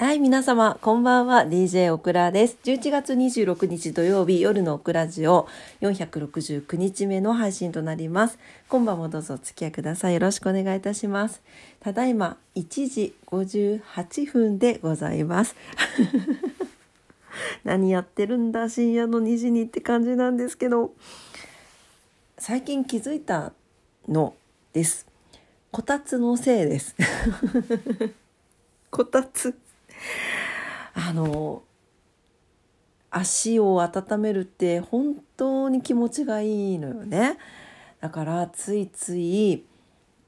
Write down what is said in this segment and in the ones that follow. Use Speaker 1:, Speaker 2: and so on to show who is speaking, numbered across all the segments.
Speaker 1: はい、皆様、こんばんは。DJ オクラです。11月26日土曜日夜のオクラジオ469日目の配信となります。今晩もどうぞお付き合いください。よろしくお願いいたします。ただいま1時58分でございます。何やってるんだ深夜の2時にって感じなんですけど、最近気づいたのです。こたつのせいです。こたつ。あの足を温めるって本当に気持ちがいいのよね。だからついつい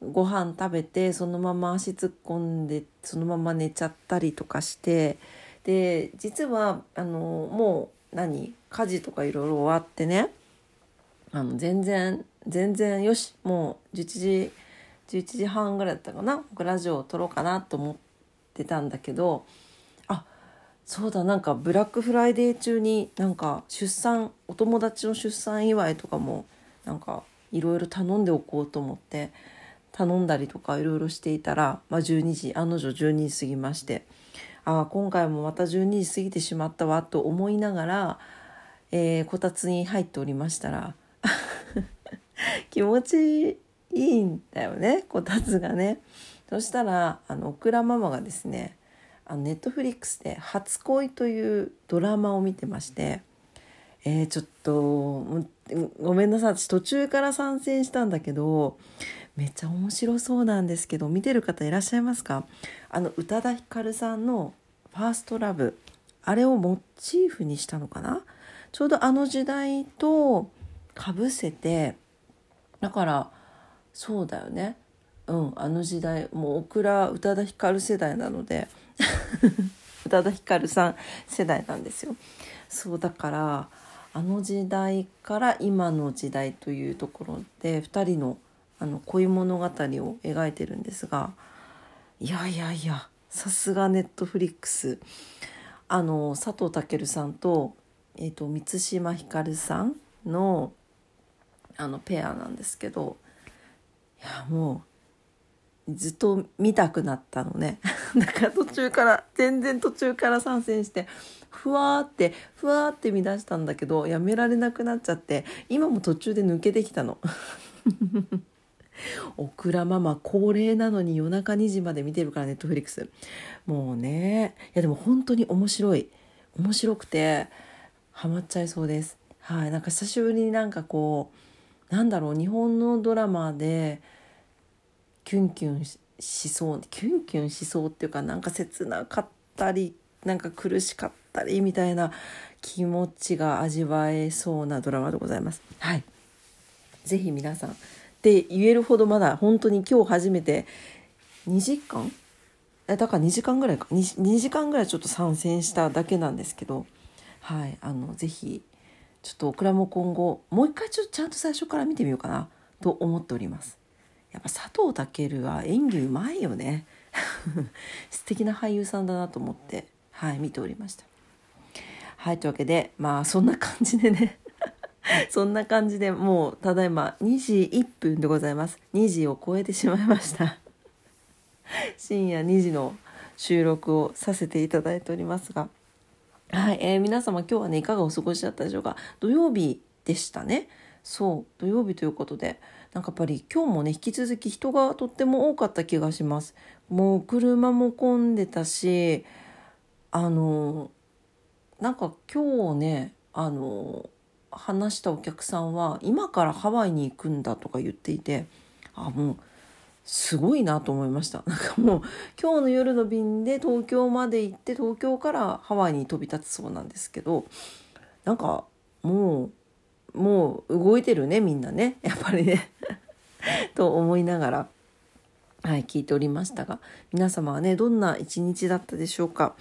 Speaker 1: ご飯食べてそのまま足突っ込んでそのまま寝ちゃったりとかしてで実はあのもう何家事とかいろいろ終わってねあの全然全然よしもう11時11時半ぐらいだったかなラジオを撮ろうかなと思ってたんだけどあそうだなんかブラックフライデー中になんか出産お友達の出産祝いとかもなんかいろいろ頼んでおこうと思って頼んだりとかいろいろしていたら、まあ、12時案の定12時過ぎましてああ今回もまた12時過ぎてしまったわと思いながら、えー、こたつに入っておりましたら 気持ちいいんだよねこたつがね。そしたらあのオクラママがですねあのネットフリックスで「初恋」というドラマを見てまして、えー、ちょっとごめんなさい私途中から参戦したんだけどめっちゃ面白そうなんですけど見てる方いらっしゃいますか？あの宇多田ヒカルさんの「ファーストラブあれをモチーフにしたのかな？ちょうどあの時代とかぶせてだからそうだよね。うん、あの時代もうオクラ宇多田ヒカル世代なので 宇多田ヒカルさん世代なんですよ。そうだからあの時代から今の時代というところで2人のあの恋物語を描いてるんですがいやいやいやさすがネットフリックスあの佐藤健さんと,、えーと、満島ひかるさんのあのペアなんですけどいやもうずっと見たくなったのね。だから途中から全然途中から参戦してふわーってふわーって見出したんだけどやめられなくなっちゃって今も途中で抜けてきたの。オクラママ高齢なのに夜中2時まで見てるからネットフリックス。もうねいやでも本当に面白い。面白くてハマっちゃいそうです。はいなんか久しぶりになんかこうなんだろう日本のドラマでキュンキュンしそうキュンキュンしそうっていうかなんか切なかったりなんか苦しかったりみたいな気持ちが味わえそうなドラマでございます。はい。ぜひ皆さんって言えるほどまだ本当に今日初めて2時間？えだから2時間ぐらいか 2, 2時間ぐらいちょっと参戦しただけなんですけどはいあのぜひちょっとオクラも今後もう一回ちょっとちゃんと最初から見てみようかなと思っております。やっぱ佐藤健は演技うまいよね。素敵な俳優さんだなと思って。はい見ておりました。はいというわけでまあそんな感じでね。そんな感じでもうただいま2時1分でございます。2時を超えてしまいました。深夜2時の収録をさせていただいておりますが。はい、えー、皆様今日はねいかがお過ごしだったでしょうか。土曜日でしたね。そう土曜日ということでなんかやっぱり今日もね引き続き人がとっても多かった気がします。もう車も混んでたしあのなんか今日ねあの話したお客さんは今からハワイに行くんだとか言っていてあもうすごいなと思いました。なんかもう今日の夜の便で東京まで行って東京からハワイに飛び立つそうなんですけどなんかもうもう動いてるねみんなね。やっぱりね。と思いながらはい聞いておりましたが皆様はねどんな一日だったでしょうか？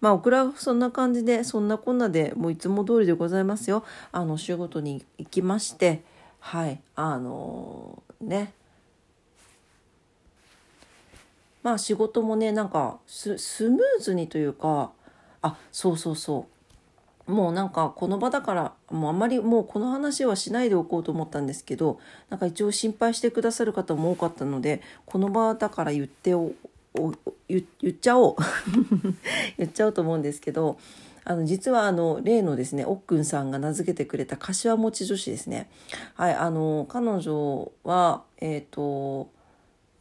Speaker 1: まあオクラそんな感じでそんなこんなでもういつも通りでございますよ。あの仕事に行きましてはいあのー、ね。まあ仕事もねなんかスムーズにというかあそうそうそう。もうなんかこの場だからもうあまりもうこの話はしないでおこうと思ったんですけどなんか一応心配してくださる方も多かったのでこの場だから言ってお言っちゃおう。言っちゃおうと思うんですけどあの実はあの例のですねおっくんさんが名付けてくれた柏餅女子ですね。はいあの彼女はえっ、ー、と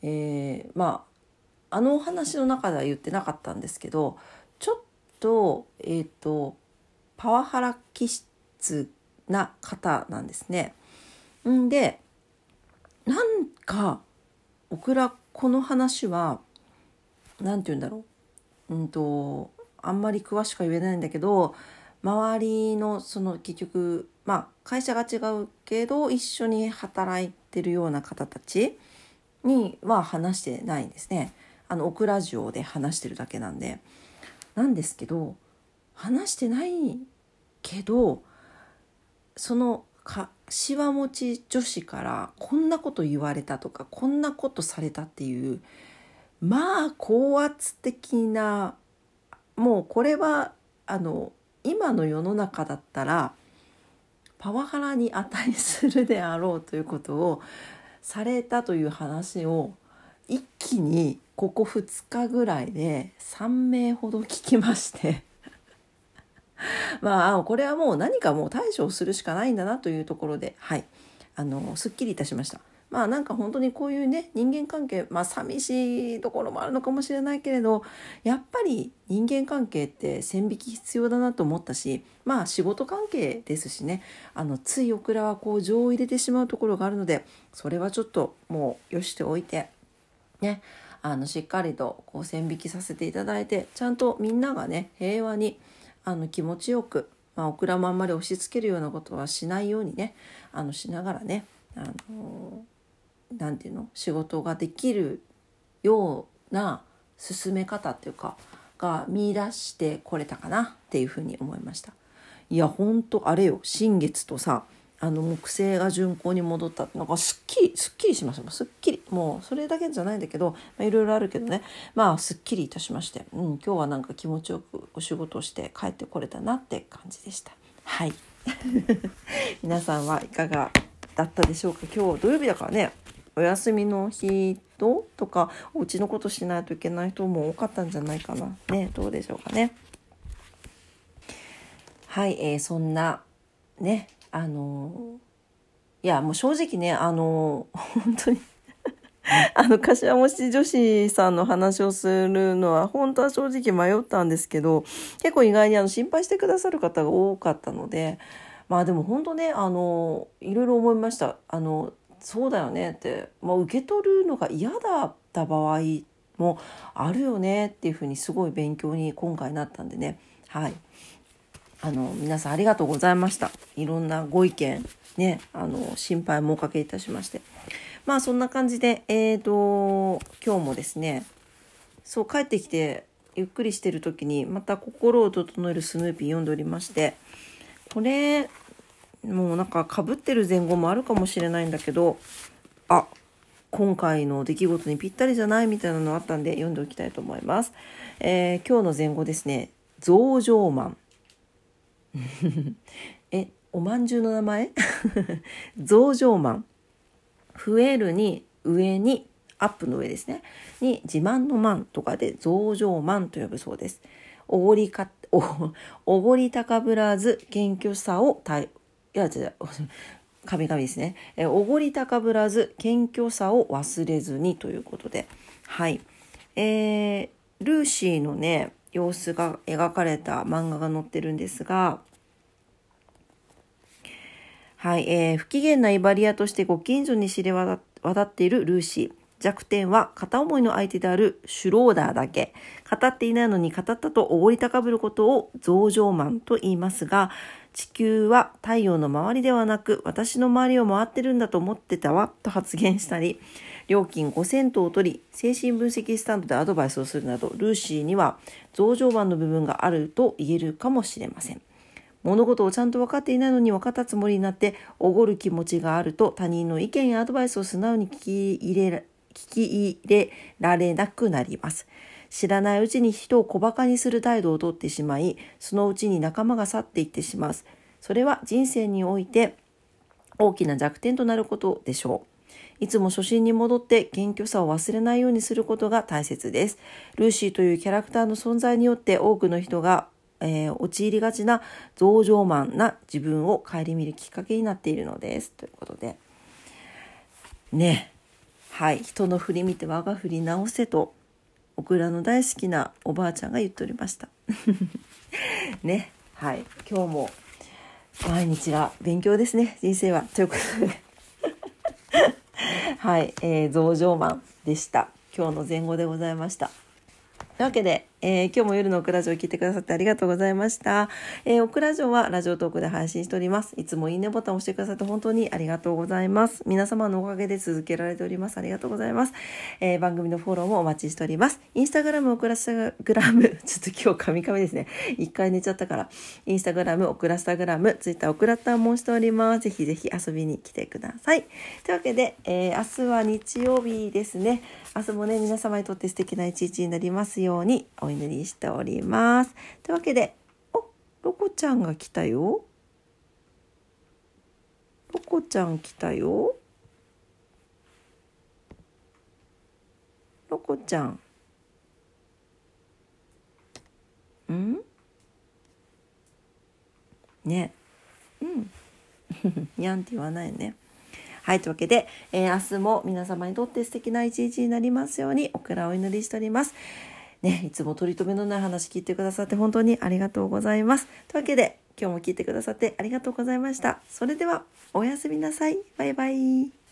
Speaker 1: えー、まああのお話の中では言ってなかったんですけどちょっとえっ、ー、とパワハラ気質な方なんですね。んでなんかオクラこの話は何て言うんだろううんとあんまり詳しくは言えないんだけど周りのその結局まあ会社が違うけど一緒に働いてるような方たちには話してないんですね。あのオクラジオで話してるだけなんで。なんですけど話してないけどそのかしわもち女子からこんなこと言われたとかこんなことされたっていうまあ高圧的なもうこれはあの今の世の中だったらパワハラに値するであろうということをされたという話を一気にここ2日ぐらいで3名ほど聞きまして。まあこれはもう何かもう対処をするしかないんだなというところではい。あのすっきりいたしました。まあなんか本当にこういうね人間関係まあ寂しいところもあるのかもしれないけれどやっぱり人間関係って線引き必要だなと思ったしまあ仕事関係ですしね。あのついオクラはこう情を入れてしまうところがあるのでそれはちょっともうよしておいてね。あのしっかりとこう線引きさせていただいてちゃんとみんながね平和にあの気持ちよく、まあ、オクラもあんまり押し付けるようなことはしないようにねあのしながらねあのーて言うの仕事ができるような進め方っていうかが見出してこれたかなっていうふうに思いました。いやほんとあれよ新月とさあの木星が巡行に戻ったなんかすっきりすっきりしました。すっきり。もうそれだけじゃないんだけど、まあ、いろいろあるけどね。まあすっきりいたしまして、うん、今日はなんか気持ちよくお仕事をして帰ってこれたなって感じでした。はい。皆さんはいかがだったでしょうか？今日土曜日だからねお休みの日ととかお家のことしないといけない人も多かったんじゃないかな。ねどうでしょうかね。はい、えー、そんなねあのいやもう正直ねあの本当にあの柏餅女子さんの話をするのは本当は正直迷ったんですけど結構意外にあの心配してくださる方が多かったのでまあでも本当ねあのいろいろ思いました。あのそうだよねって、まあ、受け取るのが嫌だった場合もあるよねっていうふうにすごい勉強に今回なったんでね。はいあの皆さんありがとうございました。いろんなご意見ねあの心配もおかけいたしまして。まあそんな感じでえーと今日もですねそう帰ってきてゆっくりしてる時にまた心を整えるスヌーピー読んでおりましてこれもうなんかかぶってる前後もあるかもしれないんだけどあ今回の出来事にぴったりじゃないみたいなのあったんで読んでおきたいと思います。えー、今日の前後ですね増上マン えおまんじゅうの名前？増上マン増えるに上にアップの上ですねに自慢のマンとかで増上マンと呼ぶそうです。おごりかおおごり高ぶらず謙虚さをたいいや違う神々ですね。えおごり高ぶらず謙虚さを忘れずにということではい。えー、ルーシーのね様子が描かれた漫画が載ってるんですが、はい、えー、不機嫌なイバリアとしてご近所に知れ渡っているルーシー。弱点は片思いの相手であるシュローダーだけ。語っていないのに語ったとおごり高ぶることを増上マンと言いますが、地球は太陽の周りではなく私の周りを回ってるんだと思ってたわと発言したり、料金5セントを取り、精神分析スタンドでアドバイスをするなど、ルーシーには増上版の部分があると言えるかもしれません。物事をちゃんと分かっていないのに分かったつもりになっておごる気持ちがあると他人の意見やアドバイスを素直に聞き入れ聞き入れられなくなります。知らないうちに人を小馬鹿にする態度をとってしまい、そのうちに仲間が去っていってしまう。それは人生において大きな弱点となることでしょう。いつも初心に戻って謙虚さを忘れないようにすることが大切です。ルーシーというキャラクターの存在によって多くの人が、えー、陥りがちな増上慢な自分を顧みるきっかけになっているのです。ということで。ね。はい。人の振り見て我が振り直せと、オクラの大好きなおばあちゃんが言っておりました。ね。はい。今日も毎日が勉強ですね。人生は。ということで はい、えー、増上マンでした。今日の前後でございました。というわけで、えー、今日も夜のオクラジオを聞いてくださってありがとうございました。えー、オクラジオはラジオトークで配信しております。いつもいいねボタンを押してくださって本当にありがとうございます。皆様のおかげで続けられております。ありがとうございます。えー、番組のフォローもお待ちしております。インスタグラム、オクラスタグラム、ちょっと今日カミカミですね。一回寝ちゃったから。インスタグラム、オクラスタグラム、ツイッター、オクラッター申しております。ぜひぜひ遊びに来てください。というわけで、えー、明日は日曜日ですね。明日もね、皆様にとって素敵な一日になりますようにお祈りしております。というわけで、お、ロコちゃんが来たよ。ロコちゃん来たよ。ロコちゃん。ん？ね。うん。にゃんって言わないね。はい、というわけで、えー、明日も皆様にとって素敵な一日になりますように、オクラをお祈りしております。ね、いつも取り留めのない話聞いてくださって本当にありがとうございます。というわけで、今日も聞いてくださってありがとうございました。それでは、おやすみなさい。バイバイ。